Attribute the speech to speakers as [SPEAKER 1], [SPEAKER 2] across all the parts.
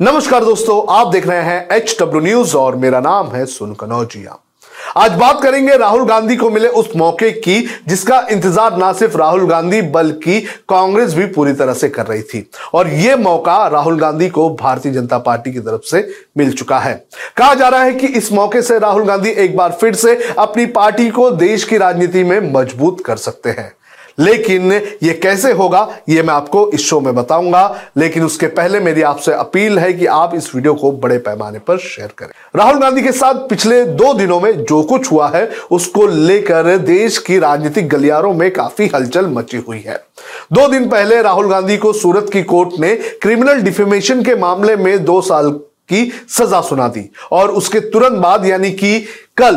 [SPEAKER 1] नमस्कार दोस्तों, आप देख रहे हैं एच डब्ल्यू न्यूज़ और मेरा नाम है सुन कनौजिया। आज बात करेंगे राहुल गांधी को मिले उस मौके की, जिसका इंतज़ार ना सिर्फ़ राहुल गांधी, बल्कि कांग्रेस भी पूरी तरह से कर रही थी। और यह मौका राहुल गांधी को भारतीय जनता पार्टी की तरफ़ से मिल चुका है। कहा जा रहा है कि इस मौके से राहुल गांधी एक बार फिर से अपनी पार्टी को देश की राजनीति में मज़बूत कर सकते हैं। लेकिन ये कैसे होगा, ये मैं आपको इस शो में बताऊँगा। लेकिन उसके पहले मेरी आपसे अपील है कि आप इस वीडियो को बड़े पैमाने पर शेयर करें। राहुल गांधी के साथ पिछले दो दिनों में जो कुछ हुआ है, उसको लेकर देश की राजनीतिक गलियारों में काफ़ी हलचल मची हुई है। दो दिन पहले राहुल गांधी को सूरत की कोर्ट ने क्रिमिनल डिफेमेशन के मामले में दो साल की सजा सुना दी। और उसके तुरंत बाद यानी कि कल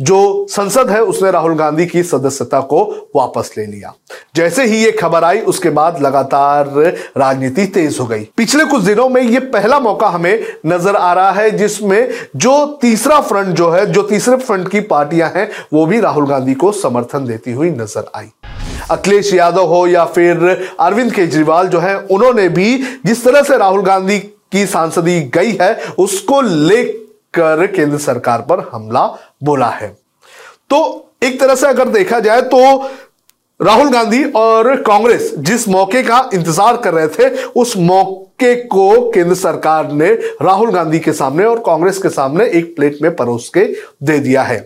[SPEAKER 1] जो संसद है, उसने राहुल गांधी की सदस्यता को वापस ले लिया। जैसे ही ये खबर आई, उसके बाद लगातार राजनीति तेज हो गई। पिछले कुछ दिनों में ये पहला मौका हमें नज़र आ रहा है, जिसमें जो तीसरा फ्रंट जो है, जो तीसरे फ्रंट की पार्टियाँ हैं, वो भी राहुल गांधी को समर्थन देती हुई नज़र आई। अखिलेश यादव हो या फिर अरविंद केजरीवाल जो है, उन्होंने भी जिस तरह से राहुल गांधी की सांसदी गई है, उसको लेकर कर केंद्र सरकार पर हमला बोला है। तो एक तरह से अगर देखा जाए तो राहुल गांधी और कांग्रेस जिस मौके का इंतज़ार कर रहे थे, उस मौके को केंद्र सरकार ने राहुल गांधी के सामने और कांग्रेस के सामने एक प्लेट में परोस के दे दिया है।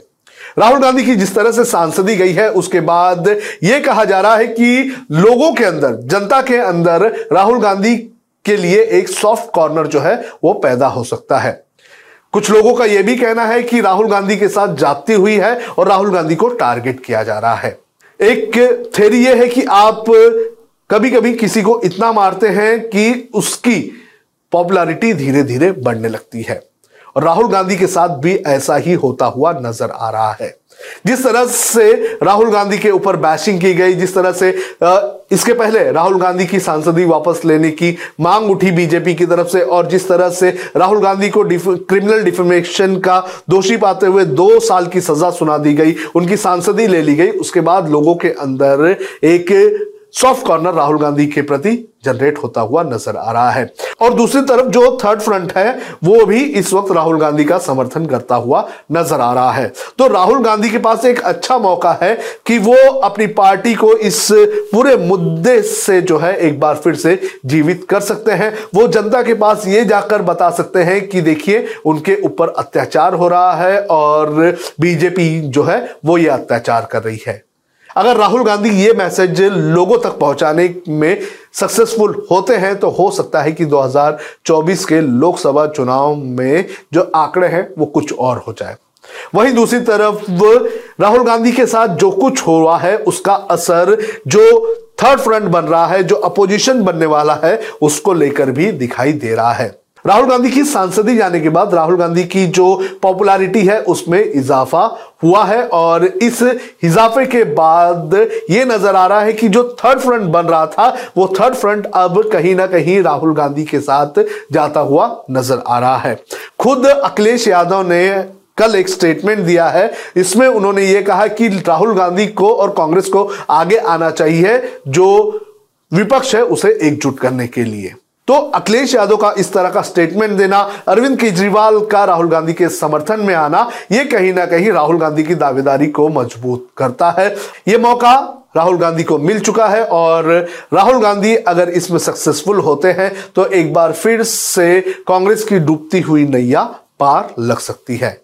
[SPEAKER 1] राहुल गांधी की जिस तरह से सांसदी गई है, उसके बाद यह कहा जा रहा है कि लोगों के अंदर, जनता के अंदर राहुल गांधी के लिए एक सॉफ्ट कॉर्नर जो है, वो पैदा हो सकता है। कुछ लोगों का यह भी कहना है कि राहुल गांधी के साथ जाती हुई है और राहुल गांधी को टारगेट किया जा रहा है। एक थेरी यह है कि आप कभी कभी किसी को इतना मारते हैं कि उसकी पॉपुलैरिटी धीरे धीरे बढ़ने लगती है। राहुल गांधी के साथ भी ऐसा ही होता हुआ नज़र आ रहा है। जिस तरह से राहुल गांधी के ऊपर बैशिंग की गई जिस तरह से इसके पहले राहुल गांधी की सांसदी वापस लेने की मांग उठी बीजेपी की तरफ़ से और जिस तरह से राहुल गांधी को डिफ, क्रिमिनल डिफेमेशन का दोषी पाते हुए दो साल की सजा सुना दी गई उनकी सांसदी ले ली गई उसके बाद लोगों के अंदर एक सॉफ्ट कॉर्नर राहुल गांधी के प्रति जनरेट होता हुआ नज़र आ रहा है। और दूसरी तरफ़ जो थर्ड फ्रंट है, वो भी इस वक्त राहुल गांधी का समर्थन करता हुआ नज़र आ रहा है। तो राहुल गांधी के पास एक अच्छा मौका है कि वो अपनी पार्टी को इस पूरे मुद्दे से जो है एक बार फिर से जीवित कर सकते हैं। वो जनता के पास ये जाकर बता सकते हैं कि देखिए, उनके ऊपर अत्याचार हो रहा है और बीजेपी जो है, वो ये अत्याचार कर रही है। अगर राहुल गांधी ये मैसेज लोगों तक पहुँचाने में सक्सेसफुल होते हैं तो हो सकता है कि 2024 के लोकसभा चुनाव में जो आंकड़े हैं, वो कुछ और हो जाए। वहीं दूसरी तरफ़, राहुल गांधी के साथ जो कुछ हो रहा है, उसका असर जो थर्ड फ्रंट बन रहा है, जो अपोजिशन बनने वाला है, उसको लेकर भी दिखाई दे रहा है। राहुल गांधी की सांसदी जाने के बाद राहुल गांधी की जो पॉपुलैरिटी है, उसमें इजाफा हुआ है और इस इजाफे के बाद यह नज़र आ रहा है कि जो थर्ड फ्रंट बन रहा था, वो थर्ड फ्रंट अब कहीं ना कहीं राहुल गांधी के साथ जाता हुआ नज़र आ रहा है। खुद अखिलेश यादव ने कल एक स्टेटमेंट दिया है, इसमें उन्होंने ये कहा कि राहुल गांधी को और कांग्रेस को आगे आना चाहिए, जो विपक्ष है उसे एकजुट करने के लिए। तो अखिलेश यादव का इस तरह का स्टेटमेंट देना, अरविंद केजरीवाल का राहुल गांधी के समर्थन में आना यह कहीं ना कहीं राहुल गांधी की दावेदारी को मज़बूत करता है। यह मौका राहुल गांधी को मिल चुका है और राहुल गांधी अगर इसमें सक्सेसफुल होते हैं तो एक बार फिर से कांग्रेस की डूबती हुई नैया पार लग सकती है।